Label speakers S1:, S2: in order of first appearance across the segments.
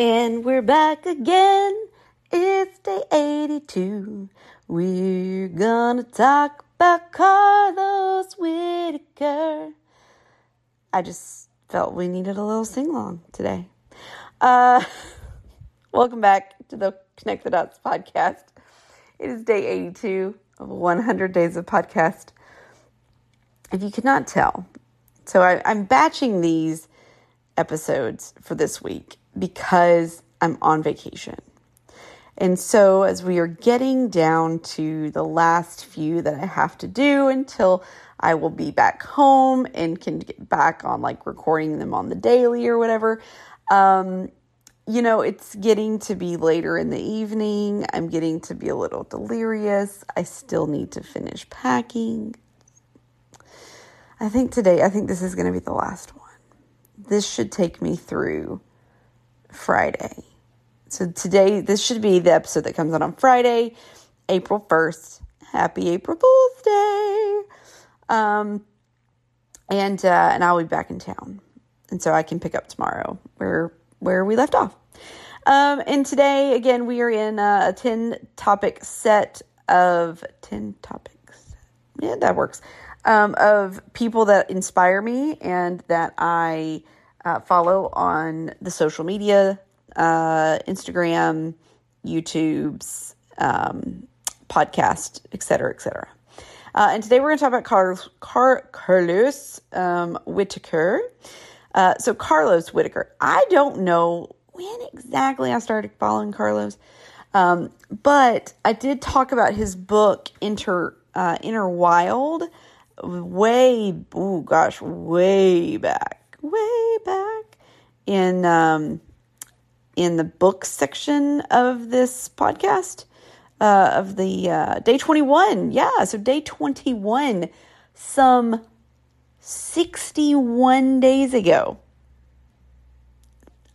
S1: And we're back again. It's day 82. We're gonna talk about Carlos Whitaker. I just felt we needed a little sing along today. Uh, welcome back to the Connect the Dots podcast. It is day 82 of 100 days of podcast. If you could not tell, so I, I'm batching these episodes for this week because I'm on vacation. And so, as we are getting down to the last few that I have to do until I will be back home and can get back on like recording them on the daily or whatever, um, you know, it's getting to be later in the evening. I'm getting to be a little delirious. I still need to finish packing. I think today, I think this is going to be the last one. This should take me through Friday. So today, this should be the episode that comes out on Friday, April 1st. Happy April Fool's Day. Um, and, uh, and I'll be back in town. And so I can pick up tomorrow where, where we left off. Um, and today, again, we are in a 10 topic set of 10 topics. Yeah, that works. Um, of people that inspire me and that I uh, follow on the social media, uh, Instagram, YouTube's, um, podcast, etc., etc. Uh, and today we're going to talk about Carlos, Car- Carlos um, Whitaker. Uh, so Carlos Whitaker, I don't know when exactly I started following Carlos, um, but I did talk about his book Inter uh, Inner Wild way, oh gosh, way back, way back in um, in the book section of this podcast uh, of the uh, day 21. Yeah, so day 21, some 61 days ago,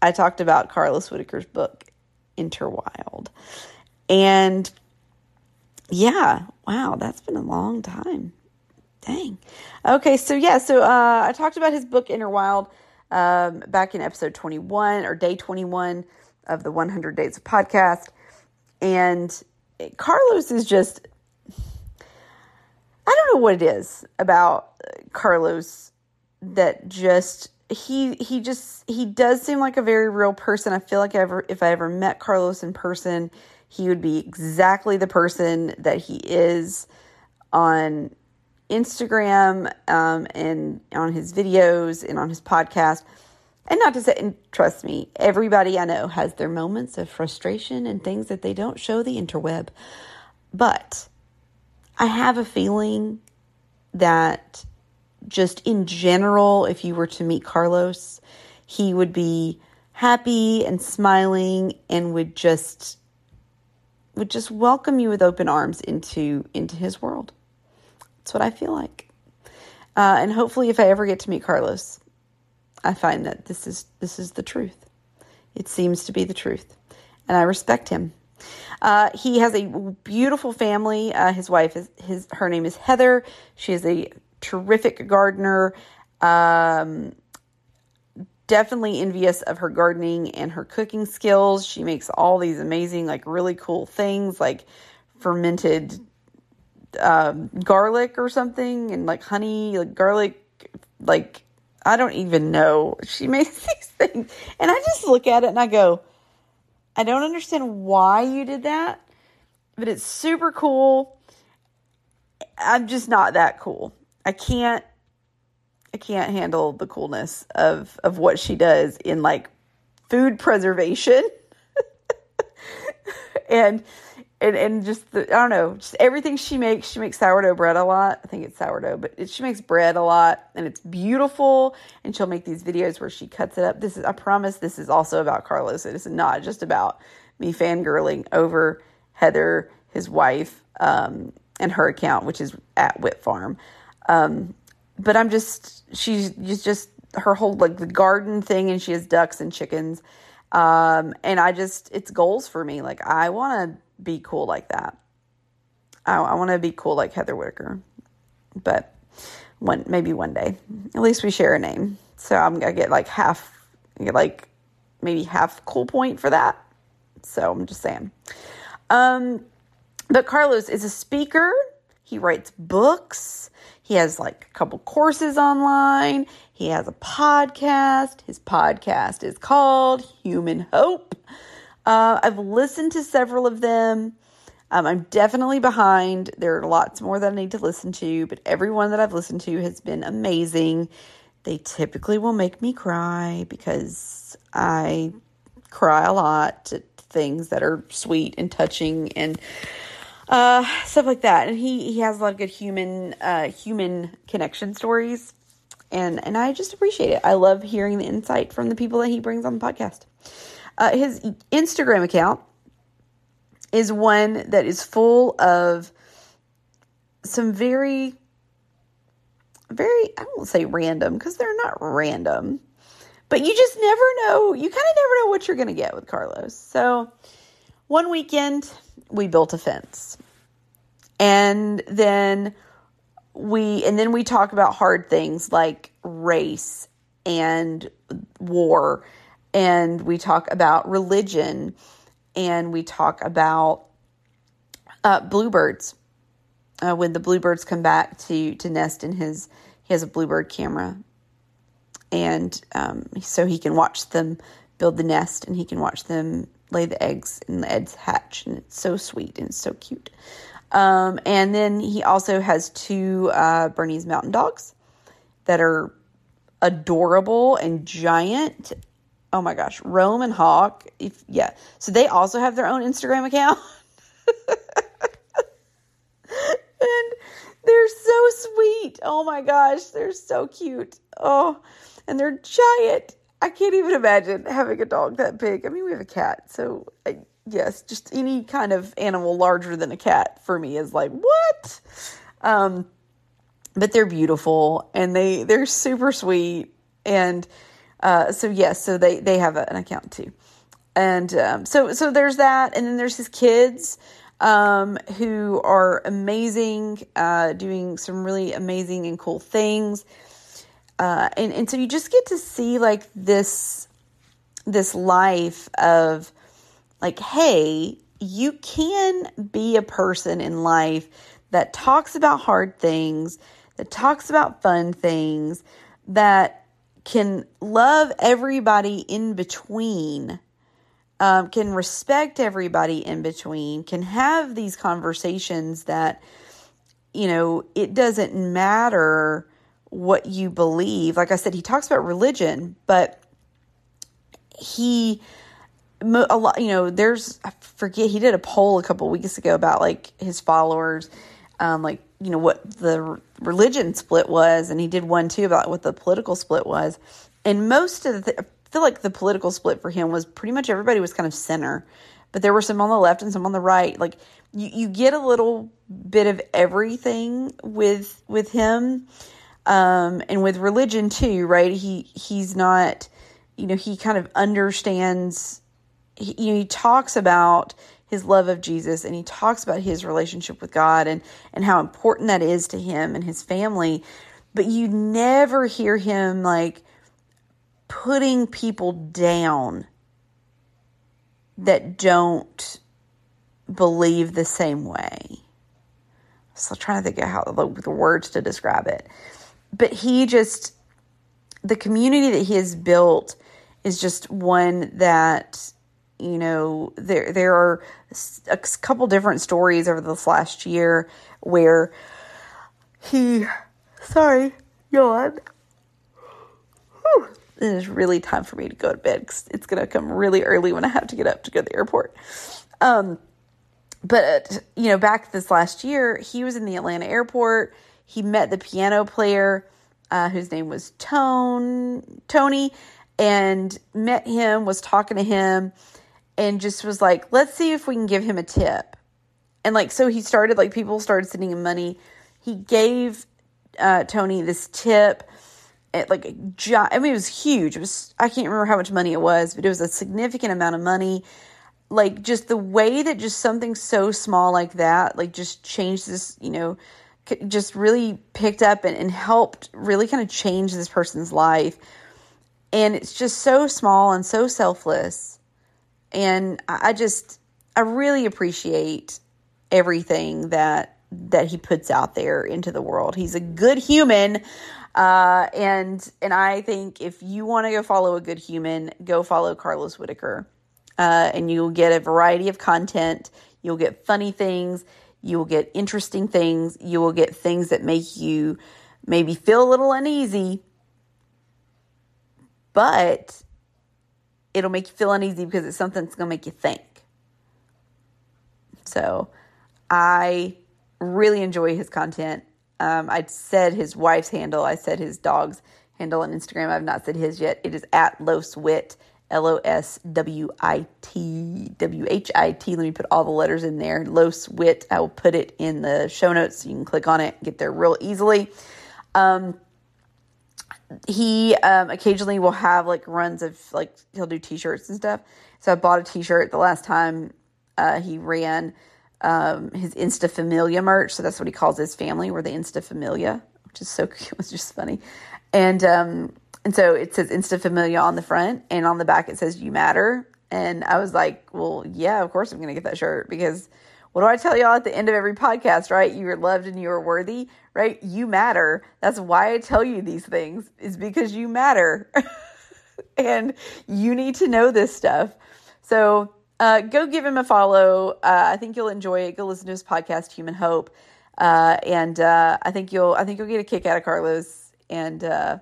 S1: I talked about Carlos Whitaker's book, Interwild. And yeah, wow, that's been a long time. Dang. Okay, so yeah, so uh, I talked about his book Inner Wild um, back in episode 21 or day 21 of the 100 Days of Podcast. And Carlos is just, I don't know what it is about Carlos that just he he just he does seem like a very real person. I feel like ever if I ever met Carlos in person, he would be exactly the person that he is on Instagram um, and on his videos and on his podcast. And not to say, and trust me, everybody I know has their moments of frustration and things that they don't show the interweb. But I have a feeling that just in general, if you were to meet Carlos, he would be happy and smiling and would just would just welcome you with open arms into into his world. That's what I feel like. Uh, and hopefully, if I ever get to meet Carlos, I find that this is this is the truth. It seems to be the truth, and I respect him. Uh, he has a beautiful family. Uh, his wife is his. Her name is Heather. She is a terrific gardener. Um, definitely envious of her gardening and her cooking skills. She makes all these amazing, like really cool things, like fermented um, garlic or something and like honey, like garlic, like I don't even know. She makes these things, and I just look at it and I go, I don't understand why you did that, but it's super cool. I'm just not that cool. I can't I can't handle the coolness of of what she does in like food preservation. and and and just the, I don't know, just everything she makes. She makes sourdough bread a lot. I think it's sourdough, but it, she makes bread a lot, and it's beautiful. And she'll make these videos where she cuts it up. This is, I promise, this is also about Carlos. It is not just about me fangirling over Heather, his wife, um, and her account, which is at Whit Farm. Um, but I'm just, she's just her whole like the garden thing, and she has ducks and chickens. Um, and I just, it's goals for me. Like, I want to be cool like that. I, I want to be cool like Heather Whitaker, but one maybe one day. At least we share a name, so I'm gonna get like half, get like maybe half cool point for that. So I'm just saying. Um, but Carlos is a speaker. He writes books. He has like a couple courses online. He has a podcast. His podcast is called Human Hope. Uh, I've listened to several of them. Um, I'm definitely behind. There are lots more that I need to listen to, but everyone that I've listened to has been amazing. They typically will make me cry because I cry a lot at things that are sweet and touching and uh, stuff like that. And he he has a lot of good human uh, human connection stories, and and I just appreciate it. I love hearing the insight from the people that he brings on the podcast. Uh, his Instagram account is one that is full of some very very I won't say random because they're not random, but you just never know. You kind of never know what you're going to get with Carlos. So one weekend we built a fence. And then we and then we talk about hard things like race and war and we talk about religion and we talk about uh, bluebirds uh, when the bluebirds come back to to nest in his he has a bluebird camera. And um, so he can watch them build the nest and he can watch them lay the eggs and the eggs hatch and it's so sweet and so cute. Um, and then he also has two uh, Bernese mountain dogs that are adorable and giant oh my gosh rome and hawk if yeah. So they also have their own instagram account. And they're so sweet. Oh my gosh they're so cute. Oh and they're giant. I can't even imagine having a dog that big. I mean, we have a cat, so I, yes, just any kind of animal larger than a cat for me is like what? Um, but they're beautiful and they they're super sweet and uh, so yes, so they they have an account too, and um, so so there's that, and then there's his kids um, who are amazing, uh, doing some really amazing and cool things. Uh, and and so you just get to see like this this life of like hey you can be a person in life that talks about hard things that talks about fun things that can love everybody in between um, can respect everybody in between can have these conversations that you know it doesn't matter what you believe. Like I said, he talks about religion, but he a lot you know there's i forget he did a poll a couple weeks ago about like his followers um like you know what the religion split was and he did one too about what the political split was and most of the i feel like the political split for him was pretty much everybody was kind of center but there were some on the left and some on the right like you, you get a little bit of everything with with him um, and with religion too, right? He he's not, you know, he kind of understands. He, you know, he talks about his love of Jesus and he talks about his relationship with God and and how important that is to him and his family. But you never hear him like putting people down that don't believe the same way. So I'm trying to think of how the, the words to describe it but he just the community that he has built is just one that you know there there are a couple different stories over this last year where he sorry yawn. It is really time for me to go to bed because it's to come really early when I have to get up to go to the airport. Um, but you know, back this last year, he was in the Atlanta airport. He met the piano player uh, whose name was Tone Tony, and met him, was talking to him, and just was like, let's see if we can give him a tip. And like, so he started like people started sending him money. He gave uh, Tony this tip. At like I mean, it was huge. It was I can't remember how much money it was, but it was a significant amount of money like just the way that just something so small like that like just changed this you know just really picked up and, and helped really kind of change this person's life And it's just so small and so selfless. And I just, I really appreciate everything that that he puts out there into the world. He's a good human. Uh, and and I think if you want to go follow a good human, go follow Carlos Whitaker. Uh, and you'll get a variety of content. You'll get funny things. You will get interesting things. You will get things that make you maybe feel a little uneasy, but it'll make you feel uneasy because it's something that's going to make you think. So I really enjoy his content. Um, I said his wife's handle, I said his dog's handle on Instagram. I've not said his yet. It is at Los Wit L O S W I T W H I T. Let me put all the letters in there. Los Wit. I will put it in the show notes you can click on it, get there real easily. Um, he um, occasionally will have like runs of like he'll do t-shirts and stuff. So I bought a t-shirt the last time uh, he ran um, his Insta Familia merch. So that's what he calls his family. We're the Insta Familia, which is so cute. It was just funny. And um, and so it says Insta Familia on the front, and on the back it says You Matter. And I was like, well, yeah, of course I'm going to get that shirt because what do I tell y'all at the end of every podcast, right? You are loved and you are worthy, right? You matter. That's why I tell you these things, is because you matter. and you need to know this stuff. So uh, go give him a follow. Uh, I think you'll enjoy it. Go listen to his podcast, Human Hope. Uh, and uh, I think you'll I think you'll get a kick out of Carlos and uh,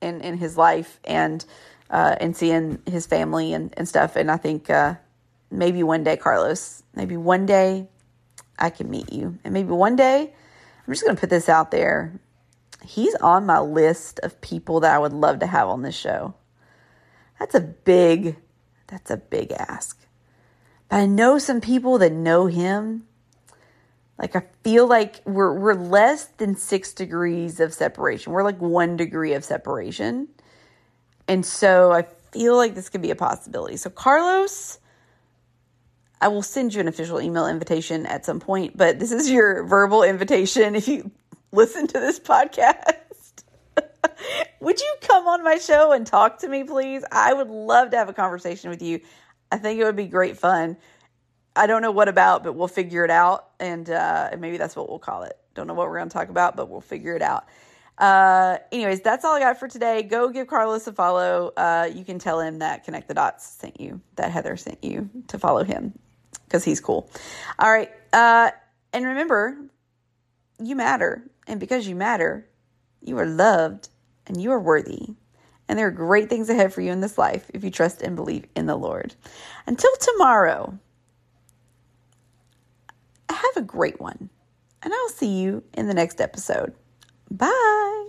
S1: in in his life and uh, and seeing his family and, and stuff. And I think uh, maybe one day, Carlos, maybe one day I can meet you, and maybe one day I'm just going to put this out there. He's on my list of people that I would love to have on this show. That's a big, that's a big ask. But I know some people that know him. Like I feel like we're we're less than six degrees of separation. We're like one degree of separation. And so I feel like this could be a possibility. So Carlos, I will send you an official email invitation at some point, but this is your verbal invitation if you listen to this podcast. would you come on my show and talk to me, please? I would love to have a conversation with you. I think it would be great fun. I don't know what about, but we'll figure it out, and uh, maybe that's what we'll call it. Don't know what we're going to talk about, but we'll figure it out. Uh, anyways, that's all I got for today. Go give Carlos a follow. Uh, you can tell him that Connect the Dots sent you, that Heather sent you to follow him because he's cool. All right. Uh, and remember, you matter. And because you matter, you are loved and you are worthy. And there are great things ahead for you in this life if you trust and believe in the Lord. Until tomorrow, have a great one. And I'll see you in the next episode. Bye.